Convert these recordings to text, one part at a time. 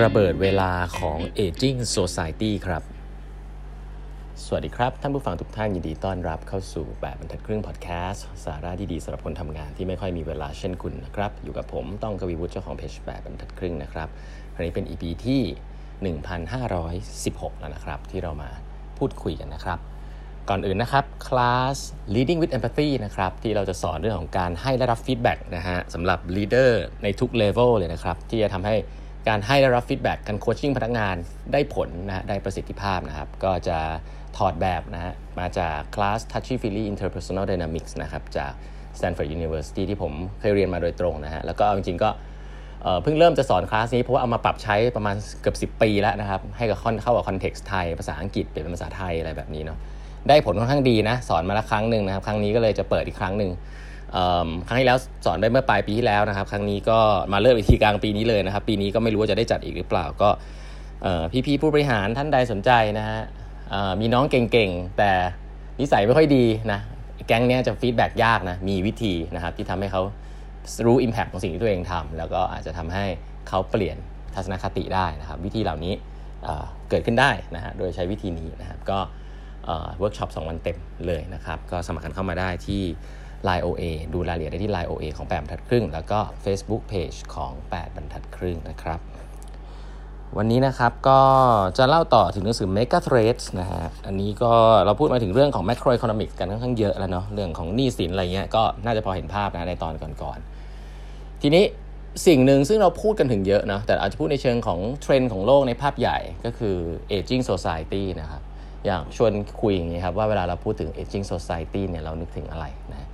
ระเบิดเวลาของ Aging Society ครับ สวัสดีครับ ท่านผู้ฟังทุกท่านยินดีต้อนรับเข้าสู่แบบบรรทัดครึ่งพอดแคสต์สาระดีๆสำหรับคนทำงานที่ไม่ค่อยมีเวลาเช่นคุณนะครับ อยู่กับผมต้องกวีวุฒิเจ้าของเพจแบบบรรทัดครึ่งนะครับครั้นี้เป็น EP ที่ 1516 แล้วนะครับ ที่เรามาพูดคุยกันนะครับ ก่อนอื่นนะครับคลาส leading with empathy นะครับที่เราจะสอนเรื่องของการให้และรับฟีดแบ็กนะฮะสำหรับ leader ในทุก level เลยนะครับที่จะทำให้ การให้และรับ feedback การ coaching พนักงานได้ผลนะได้ประสิทธิภาพนะครับ ก็จะถอดแบบนะฮะมาจาก class Touchy Feely Interpersonal Dynamics นะครับจาก Stanford University ที่ผมเคยเรียนมาโดยตรงนะฮะแล้วก็จริงๆก็เพิ่งเริ่มจะสอนคลาสนี้เพราะว่าเอามาปรับใช้ประมาณเกือบ 10 ปีแล้วนะครับ ให้กับเข้ากับ context ไทย ภาษาอังกฤษเปลี่ยนเป็นภาษาไทยอะไรแบบนี้เนาะได้ผลค่อนข้างดีนะ สอนมาแล้วครั้งหนึ่งนะครับ ครั้งนี้ก็เลยจะเปิดอีกครั้งหนึ่ง ครั้งที่แล้วสอนไปเมื่อปลายปีที่แล้วนะครับ ครั้งนี้ก็มาเริ่มอีกทีกลางปีนี้เลยนะครับ ปีนี้ก็ไม่รู้ว่าจะได้จัดอีกหรือเปล่าก็พี่ๆผู้บริหารท่านใดสนใจนะฮะมีน้องเก่งๆ แต่นิสัยไม่ค่อยดีนะแก๊งนี้จะฟีดแบ็กยากนะมีวิธีนะครับที่ทำให้เขารู้ Impact ของสิ่งที่ตัวเองทำแล้วก็อาจจะทำให้เขาเปลี่ยนทัศนคติได้นะครับ วิธีเหล่านี้เกิดขึ้นได้นะฮะโดยใช้วิธีนี้นะครับก็เวิร์กช็อปสองวันเต็มเลยนะครับ ก็สมัครกันเข้ามาได้ที่ Line OA ดูรายละเอียดได้ที่ Line OA ของ 8 บรรทัดครึ่ง แล้วก็ Facebook Page ของ 8 บรรทัดครึ่งนะครับ วันนี้นะครับก็จะเล่าต่อถึงหนังสือ Mega Threats นะฮะ อันนี้ก็เราพูดมาถึงเรื่องของ macroeconomics กันค่อนข้างเยอะแล้วเนาะ เรื่องของหนี้สินอะไรเงี้ยก็น่าจะพอเห็นภาพนะในตอนก่อนๆ ทีนี้สิ่งหนึ่งซึ่งเราพูดกันถึงเยอะนะ แต่อาจจะพูดในเชิงของเทรนด์ของโลกในภาพใหญ่ก็คือ aging society นะครับอยากชวนคุยอย่างนี้ครับว่าเวลาเราพูดถึง aging society เนี่ยเรานึกถึงอะไรนะ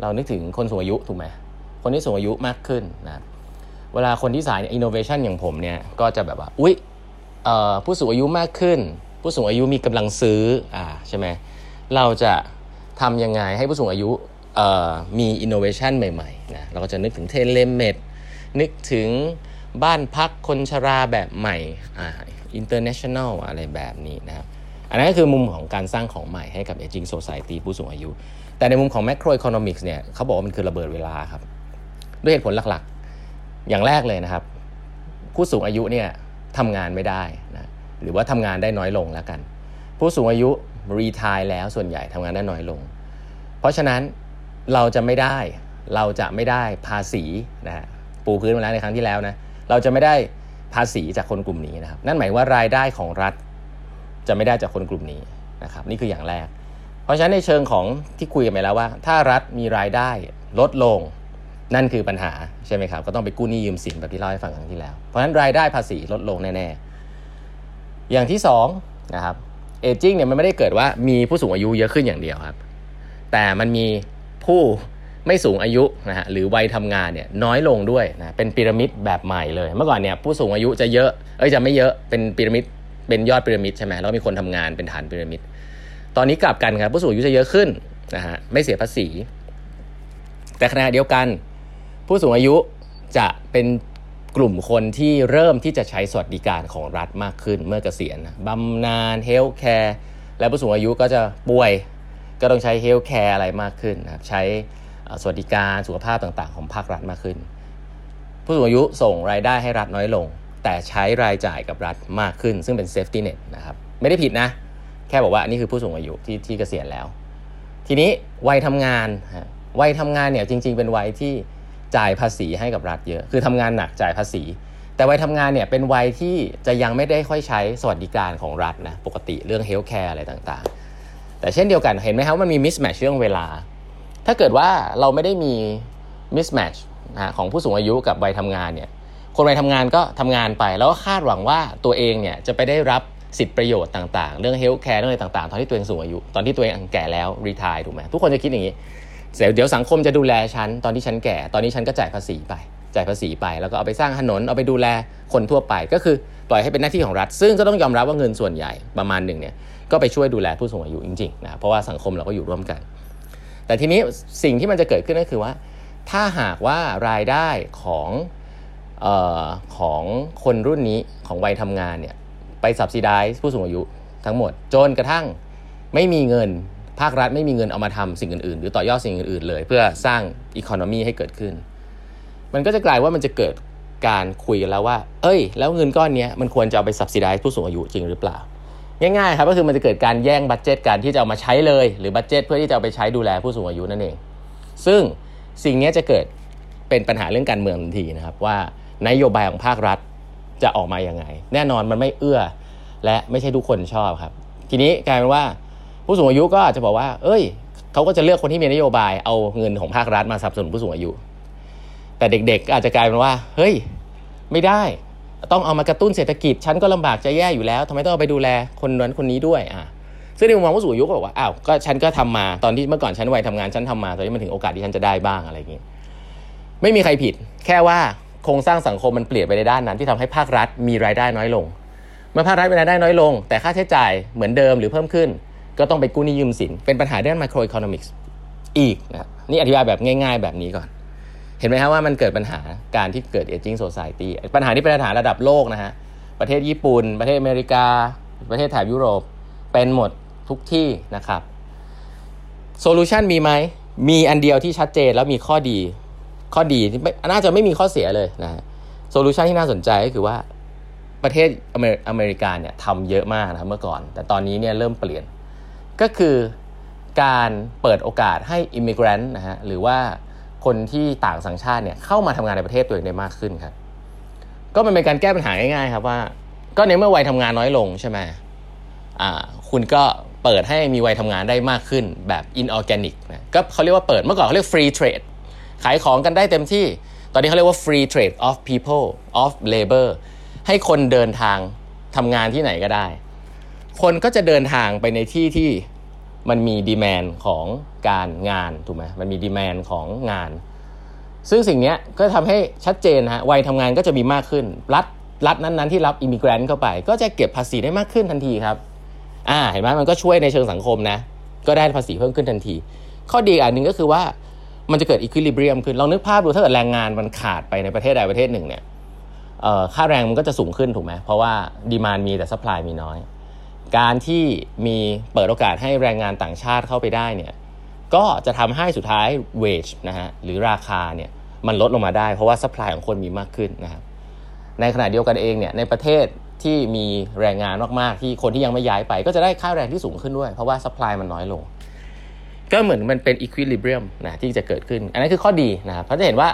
เรานึกถึงคนสูงอายุถูกไหมคนที่สูงอายุมากขึ้นนะเวลาคนที่สาย innovation อย่างผมเนี่ยก็จะแบบว่าอุ๊ยผู้สูงอายุมากขึ้น ผู้สูงอายุมีกำลังซื้ออ่าใช่ไหมเราจะทำยังไงให้ผู้สูงอายุมี innovation ใหม่ๆนะเราก็จะนึกถึงเทเลเมดนึกถึงบ้านพักคนชราแบบใหม่อ่า international อะไรแบบนี้นะครับ อันนั้นก็คือมุมของการสร้างของใหม่ให้กับ aging society ผู้สูงอายุ แต่ในมุมของ macroeconomics เนี่ยเขาบอกว่ามันคือระเบิดเวลาครับ ด้วยเหตุผลหลักๆ อย่างแรกเลยนะครับ ผู้สูงอายุเนี่ยทำงานไม่ได้นะหรือว่าทำงานได้น้อยลงแล้วกัน ผู้สูงอายุรีทายแล้วส่วนใหญ่ทำงานได้น้อยลง เพราะฉะนั้นเราจะไม่ได้เราจะไม่ได้ภาษีนะปูพื้นมาแล้วในครั้งที่แล้วนะเราจะไม่ได้ภาษีจากคนกลุ่มนี้นะครับ นั่นหมายว่ารายได้ของรัฐ จะไม่ได้จากคนกลุ่มนี้นะครับนี่คืออย่างแรก เพราะฉะนั้นในเชิงของที่คุยกันไปแล้วว่า ถ้ารัฐมีรายได้ลดลงนั่นคือปัญหาใช่ไหมครับ ก็ต้องไปกู้หนี้ยืมสินแบบที่เล่าให้ฟังครั้งที่แล้ว เพราะฉะนั้นรายได้ภาษีลดลงแน่ๆ อย่างที่2นะครับเอจิ้งเนี่ยมันไม่ได้เกิดว่ามีผู้สูงอายุเยอะขึ้นอย่างเดียวครับ แต่มันมีผู้ไม่สูงอายุนะฮะหรือวัยทำงานเนี่ยน้อยลงด้วยนะเป็นพีระมิดแบบใหม่เลย เมื่อก่อนเนี่ยผู้สูงอายุจะเยอะเอ้ยจะไม่เยอะเป็นพีระมิด เป็นยอดพีระมิดใช่ไหมแล้วก็มีคนทำงานเป็นฐานพีระมิด ตอนนี้กลับกันครับผู้สูงอายุจะเยอะขึ้นนะฮะไม่เสียภาษี แต่ขณะเดียวกัน ผู้สูงอายุจะเป็นกลุ่มคนที่เริ่มที่จะใช้สวัสดิการของรัฐมากขึ้นเมื่อเกษียณบำนาญ healthcare และผู้สูงอายุก็จะป่วยก็ต้องใช้ healthcare อะไรมากขึ้นนะครับใช้สวัสดิการสุขภาพต่างๆ ของภาครัฐมากขึ้น ผู้สูงอายุส่งรายได้ให้รัฐน้อยลง แต่ใช้รายจ่ายกับรัฐมากขึ้น ซึ่งเป็น safety net นะครับไม่ได้ผิดนะ แค่บอกว่านี่คือผู้สูงอายุที่ที่เกษียณแล้ว ทีนี้วัยทำงานวัยทำงานเนี่ยจริง ๆ เป็นวัยที่จ่ายภาษีให้กับรัฐเยอะ คือทำงานหนักจ่ายภาษี แต่วัยทำงานเนี่ยเป็นวัยที่จะยังไม่ได้ค่อยใช้สวัสดิการของรัฐนะปกติเรื่อง healthcare อะไรต่างๆ แต่เช่นเดียวกันเห็นไหมครับมันมี mismatch เรื่องเวลา ถ้าเกิดว่าเราไม่ได้มี mismatch ของผู้สูงอายุกับวัยทำงานเนี่ย คนไปทำงานก็ทำงานไป แล้วก็คาดหวังว่าตัวเองเนี่ยจะไปได้รับสิทธิประโยชน์ต่างๆ เรื่อง healthcare เรื่องอะไรต่างๆ ตอนที่ตัวเองสูงอายุ ตอนที่ตัวเองแก่แล้ว retire ถูกไหมทุกคนจะคิดอย่างนี้เดี๋ยวสังคมจะดูแลฉันตอนที่ฉันแก่ ตอนนี้ฉันก็จ่ายภาษีไป จ่ายภาษีไป แล้วก็เอาไปสร้างถนน เอาไปดูแลคนทั่วไป ก็คือปล่อยให้เป็นหน้าที่ของรัฐ ซึ่งก็ต้องยอมรับว่าเงินส่วนใหญ่ประมาณหนึ่งเนี่ยก็ไปช่วยดูแลผู้สูงอายุจริงๆนะเพราะว่าสังคมเราก็อยู่ร่วมกัน แต่ทีนี้สิ่งที่มันจะเกิดขึ้นก็คือว่า ถ้าหากว่ารายได้ของ ออของคนรุ่นนี้ของวัยทำงานเนี่ยไปสับซิได้ผู้สูงอายุทั้งหมด จนกระทั่งไม่มีเงินภาครัฐไม่มีเงินเอามาทำสิ่งอื่นๆ หรือต่อยอดสิ่งอื่นๆ เลย เพื่อสร้างeconomy ให้เกิดขึ้น มันก็จะกลายว่ามันจะเกิดการคุยกันแล้วว่า เอ้ย แล้วเงินก้อนนี้มันควรจะเอาไป subsidize ผู้สูงอายุจริงหรือเปล่า ง่ายๆครับก็คือมันจะเกิดการแย่ง budget กันที่จะเอามาใช้เลย หรือ budget เพื่อที่จะเอาไปใช้ดูแลผู้สูงอายุนั่นเอง ซึ่งสิ่งนี้จะเกิดเป็นปัญหาเรื่องการเมืองทันทีนะครับว่า นโยบายของภาครัฐจะออกมาอย่างไง แน่นอนมันไม่เอื้อ และไม่ใช่ทุกคนชอบครับ ทีนี้กลายเป็นว่าผู้สูงอายุก็อาจจะบอกว่า เอ้ยเขาก็จะเลือกคนที่มีนโยบายเอาเงินของภาครัฐมาสนับสนุนผู้สูงอายุ แต่เด็กๆอาจจะกลายเป็นว่า เฮ้ย ไม่ได้ ต้องเอามากระตุ้นเศรษฐกิจ ฉันก็ลำบากจะแย่อยู่แล้วทำไมต้องเอาไปดูแลคนนั้นคนนี้ด้วยอะซึ่งในมุมมองผู้สูงอายุก็บอกว่าอ้าวก็ฉันก็ทำมาตอนที่เมื่อก่อนฉันวัยทำงานฉันทำมาตอนนี้มันถึงโอกาสที่ฉันจะได้บ้างอะไรอย่างนี้ไม่มีใครผิด แค่ว่า โครงสร้างสังคมมันเปลี่ยนไปในด้านนั้น ที่ทำให้ภาครัฐมีรายได้น้อยลง เมื่อภาครัฐมีรายได้น้อยลง แต่ค่าใช้จ่ายเหมือนเดิมหรือเพิ่มขึ้น ก็ต้องไปกู้หนี้ยืมสิน เป็นปัญหาด้าน macroeconomics อีกนะนี่อธิบายแบบง่าย ๆ แบบนี้ก่อน เห็นไหมครับว่ามันเกิดปัญหาการที่เกิด aging society ปัญหาที่เป็นปัญหาระดับโลกนะฮะประเทศญี่ปุ่น ประเทศอเมริกา ประเทศแถบยุโรปเป็นหมดทุกที่นะครับโซลูชันมีไหมมีอันเดียวที่ชัดเจนแล้วมีข้อดี ข้อดีที่น่าจะไม่มีข้อเสียเลยนะฮะsolution ที่น่าสนใจก็คือว่าประเทศอเมริกาเนี่ยทำเยอะมากนะเมื่อก่อน แต่ตอนนี้เนี่ยเริ่มเปลี่ยน ก็คือการเปิดโอกาสให้ immigrant นะฮะหรือว่าคนที่ต่างสัญชาติเนี่ยเข้ามาทำงานในประเทศตัวเองได้มากขึ้นครับก็มันเป็นการแก้ปัญหาง่ายๆครับว่า ก็ในเมื่อวัยทำงานน้อยลงใช่ไหมอ่าคุณก็เปิดให้มีวัยทำงานได้มากขึ้นแบบ inorganic นะก็เขาเรียกว่าเปิดเมื่อก่อนเขาเรียก free trade ขายของกันได้เต็มที่ ตอนนี้เขาเรียกว่า free trade of people of labor ให้คนเดินทางทำงานที่ไหนก็ได้ คนก็จะเดินทางไปในที่ที่มันมี demand ของการงานถูกไหมมันมี demand ของงาน ซึ่งสิ่งนี้ก็ทำให้ชัดเจนฮะวัยทำงานก็จะมีมากขึ้น รัฐรัฐนั้นๆที่รับ immigrant เข้าไป ก็จะเก็บภาษีได้มากขึ้นทันทีครับ อ่า เห็นไหมมันก็ช่วยในเชิงสังคมนะ ก็ได้ภาษีเพิ่มขึ้นทันที ข้อดีอันหนึ่งก็คือว่า มันจะเกิดอีควิลิเบียมขึ้นลองนึกภาพดูถ้าเกิดแรงงานมันขาดไปในประเทศใดประเทศหนึ่งเนี่ยค่าแรงมันก็จะสูงขึ้นถูกไหมเพราะว่าดีมานมีแต่ซัพพลายมีน้อยการที่มีเปิดโอกาสให้แรงงานต่างชาติเข้าไปได้เนี่ยก็จะทำให้สุดท้าย wage นะฮะหรือราคาเนี่ยมันลดลงมาได้เพราะว่าสป라이ของคนมีมากขึ้นนะครับในขณะเดียวกันเองเนี่ยในประเทศที่มีแรงงานมากๆที่คนที่ยังไม่ย้ายไป ก็จะได้ค่าแรงที่สูงขึ้นด้วย เพราะว่าสป라이มันน้อยลง ก็เหมือนมันเป็น equilibrium นะที่จะเกิดขึ้น อันนั้นคือข้อดีนะครับเขาจะเห็นว่า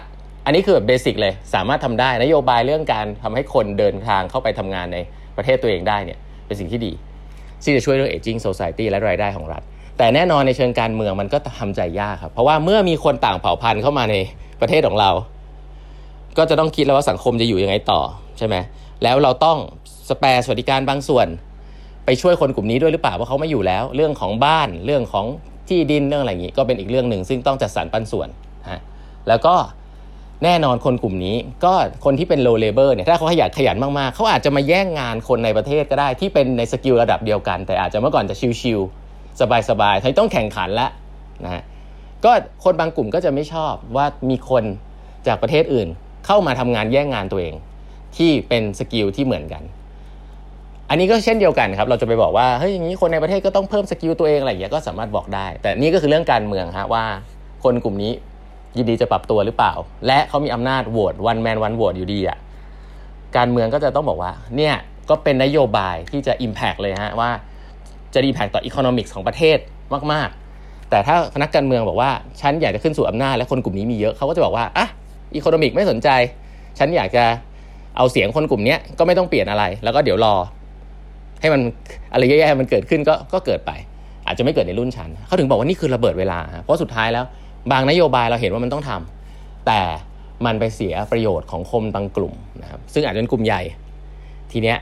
อันนี้คือแบบเบสิกเลย สามารถทำได้นโยบายเรื่องการทำให้คนเดินทางเข้าไปทำงานในประเทศตัวเองได้เนี่ยเป็นสิ่งที่ดี ที่จะช่วยเรื่อง aging society และรายได้ของรัฐ แต่แน่นอนในเชิงการเมืองมันก็ทำใจยากครับ เพราะว่าเมื่อมีคนต่างเผ่าพันธุ์เข้ามาในประเทศของเรา ก็จะต้องคิดแล้วว่าสังคมจะอยู่ยังไงต่อใช่ไหมแล้วเราต้องสเปรสวัสดิการบางส่วน ไปช่วยคนกลุ่มนี้ด้วยหรือเปล่าเพราะเขาไม่อยู่แล้ว เรื่องของบ้านเรื่องของ ที่ดินเรื่องอะไรอย่างนี้ ก็เป็นอีกเรื่องหนึ่งซึ่งต้องจัดสรรปันส่วนฮะแล้วก็แน่นอนคนกลุ่มนี้ ก็คนที่เป็น low labor เนี่ยถ้าเขาขยันขยันมากๆเขาอาจจะมาแย่งงานคนในประเทศก็ได้ที่เป็นในสกิลระดับเดียวกัน แต่อาจจะเมื่อก่อนจะชิวๆสบายๆทีต้องแข่งขันล้วนะฮะก็คนบางกลุ่มก็จะไม่ชอบว่ามีคนจากประเทศอื่น เข้ามาทำงานแย่งงานตัวเอง ที่เป็น skill ที่เหมือนกัน อันนี้ก็เช่นเดียวกันครับ เราจะไปบอกว่าเฮ้ยอย่างนี้คนในประเทศก็ต้องเพิ่ม skill ตัวเองอะไรอย่างเงี้ยก็สามารถบอกได้ แต่นี่ก็คือเรื่องการเมืองฮะว่า คนกลุ่มนี้ยินดีจะปรับตัวหรือเปล่า และเขามีอำนาจโหวต one man one vote อยู่ดีอะการเมืองก็จะต้องบอกว่าเนี่ยก็เป็นนโยบายที่จะ impact เลยฮะว่าจะ Impact ต่อ Economics ของประเทศมาก ๆ แต่ถ้านักการเมืองบอกว่าฉันอยากจะขึ้นสู่อำนาจและคนกลุ่มนี้มีเยอะเขาก็จะบอกว่าอะอีโคโนมิกไม่สนใจ ฉันอยากจะเอาเสียงคนกลุ่มนี้ก็ไม่ต้องเปลี่ยนอะไร แล้วก็เดี๋ยวรอ ให้มันอะไรแย่ๆมันเกิดขึ้นก็ก็เกิดไป อาจจะไม่เกิดในรุ่นฉันเขาถึงบอกว่านี่คือระเบิดเวลา เพราะสุดท้ายแล้ว บางนโยบายเราเห็นว่ามันต้องทำแต่มันไปเสียประโยชน์ของคมบางกลุ่มนะครับซึ่งอาจจะเป็นกลุ่มใหญ่ ทีเนี้ย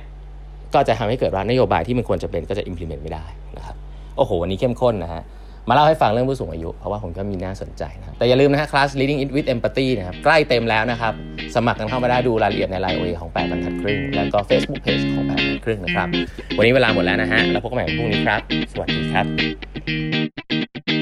ก็จะทำให้เกิดว่านโยบายที่มันควรจะเป็นก็จะ implement ไม่ได้นะครับโอ้โหวันนี้เข้มข้นนะฮะมาเล่าให้ฟังเรื่องผู้สูงอายุ เพราะว่าผมก็มีน่าสนใจนะแต่อย่าลืมนะฮะคลาส leading it with empathy นะครับใกล้เต็มแล้วนะครับ สมัครกันเข้ามาได้ดูรายละเอียดในไลน์โอของ 8 บรรทัดครึ่ง แล้วก็ Facebook Page ของ 8 บรรทัดครึ่งนะครับ วันนี้เวลาหมดแล้วนะฮะ แล้วพบกันใหม่พรุ่งนี้ครับ สวัสดีครับ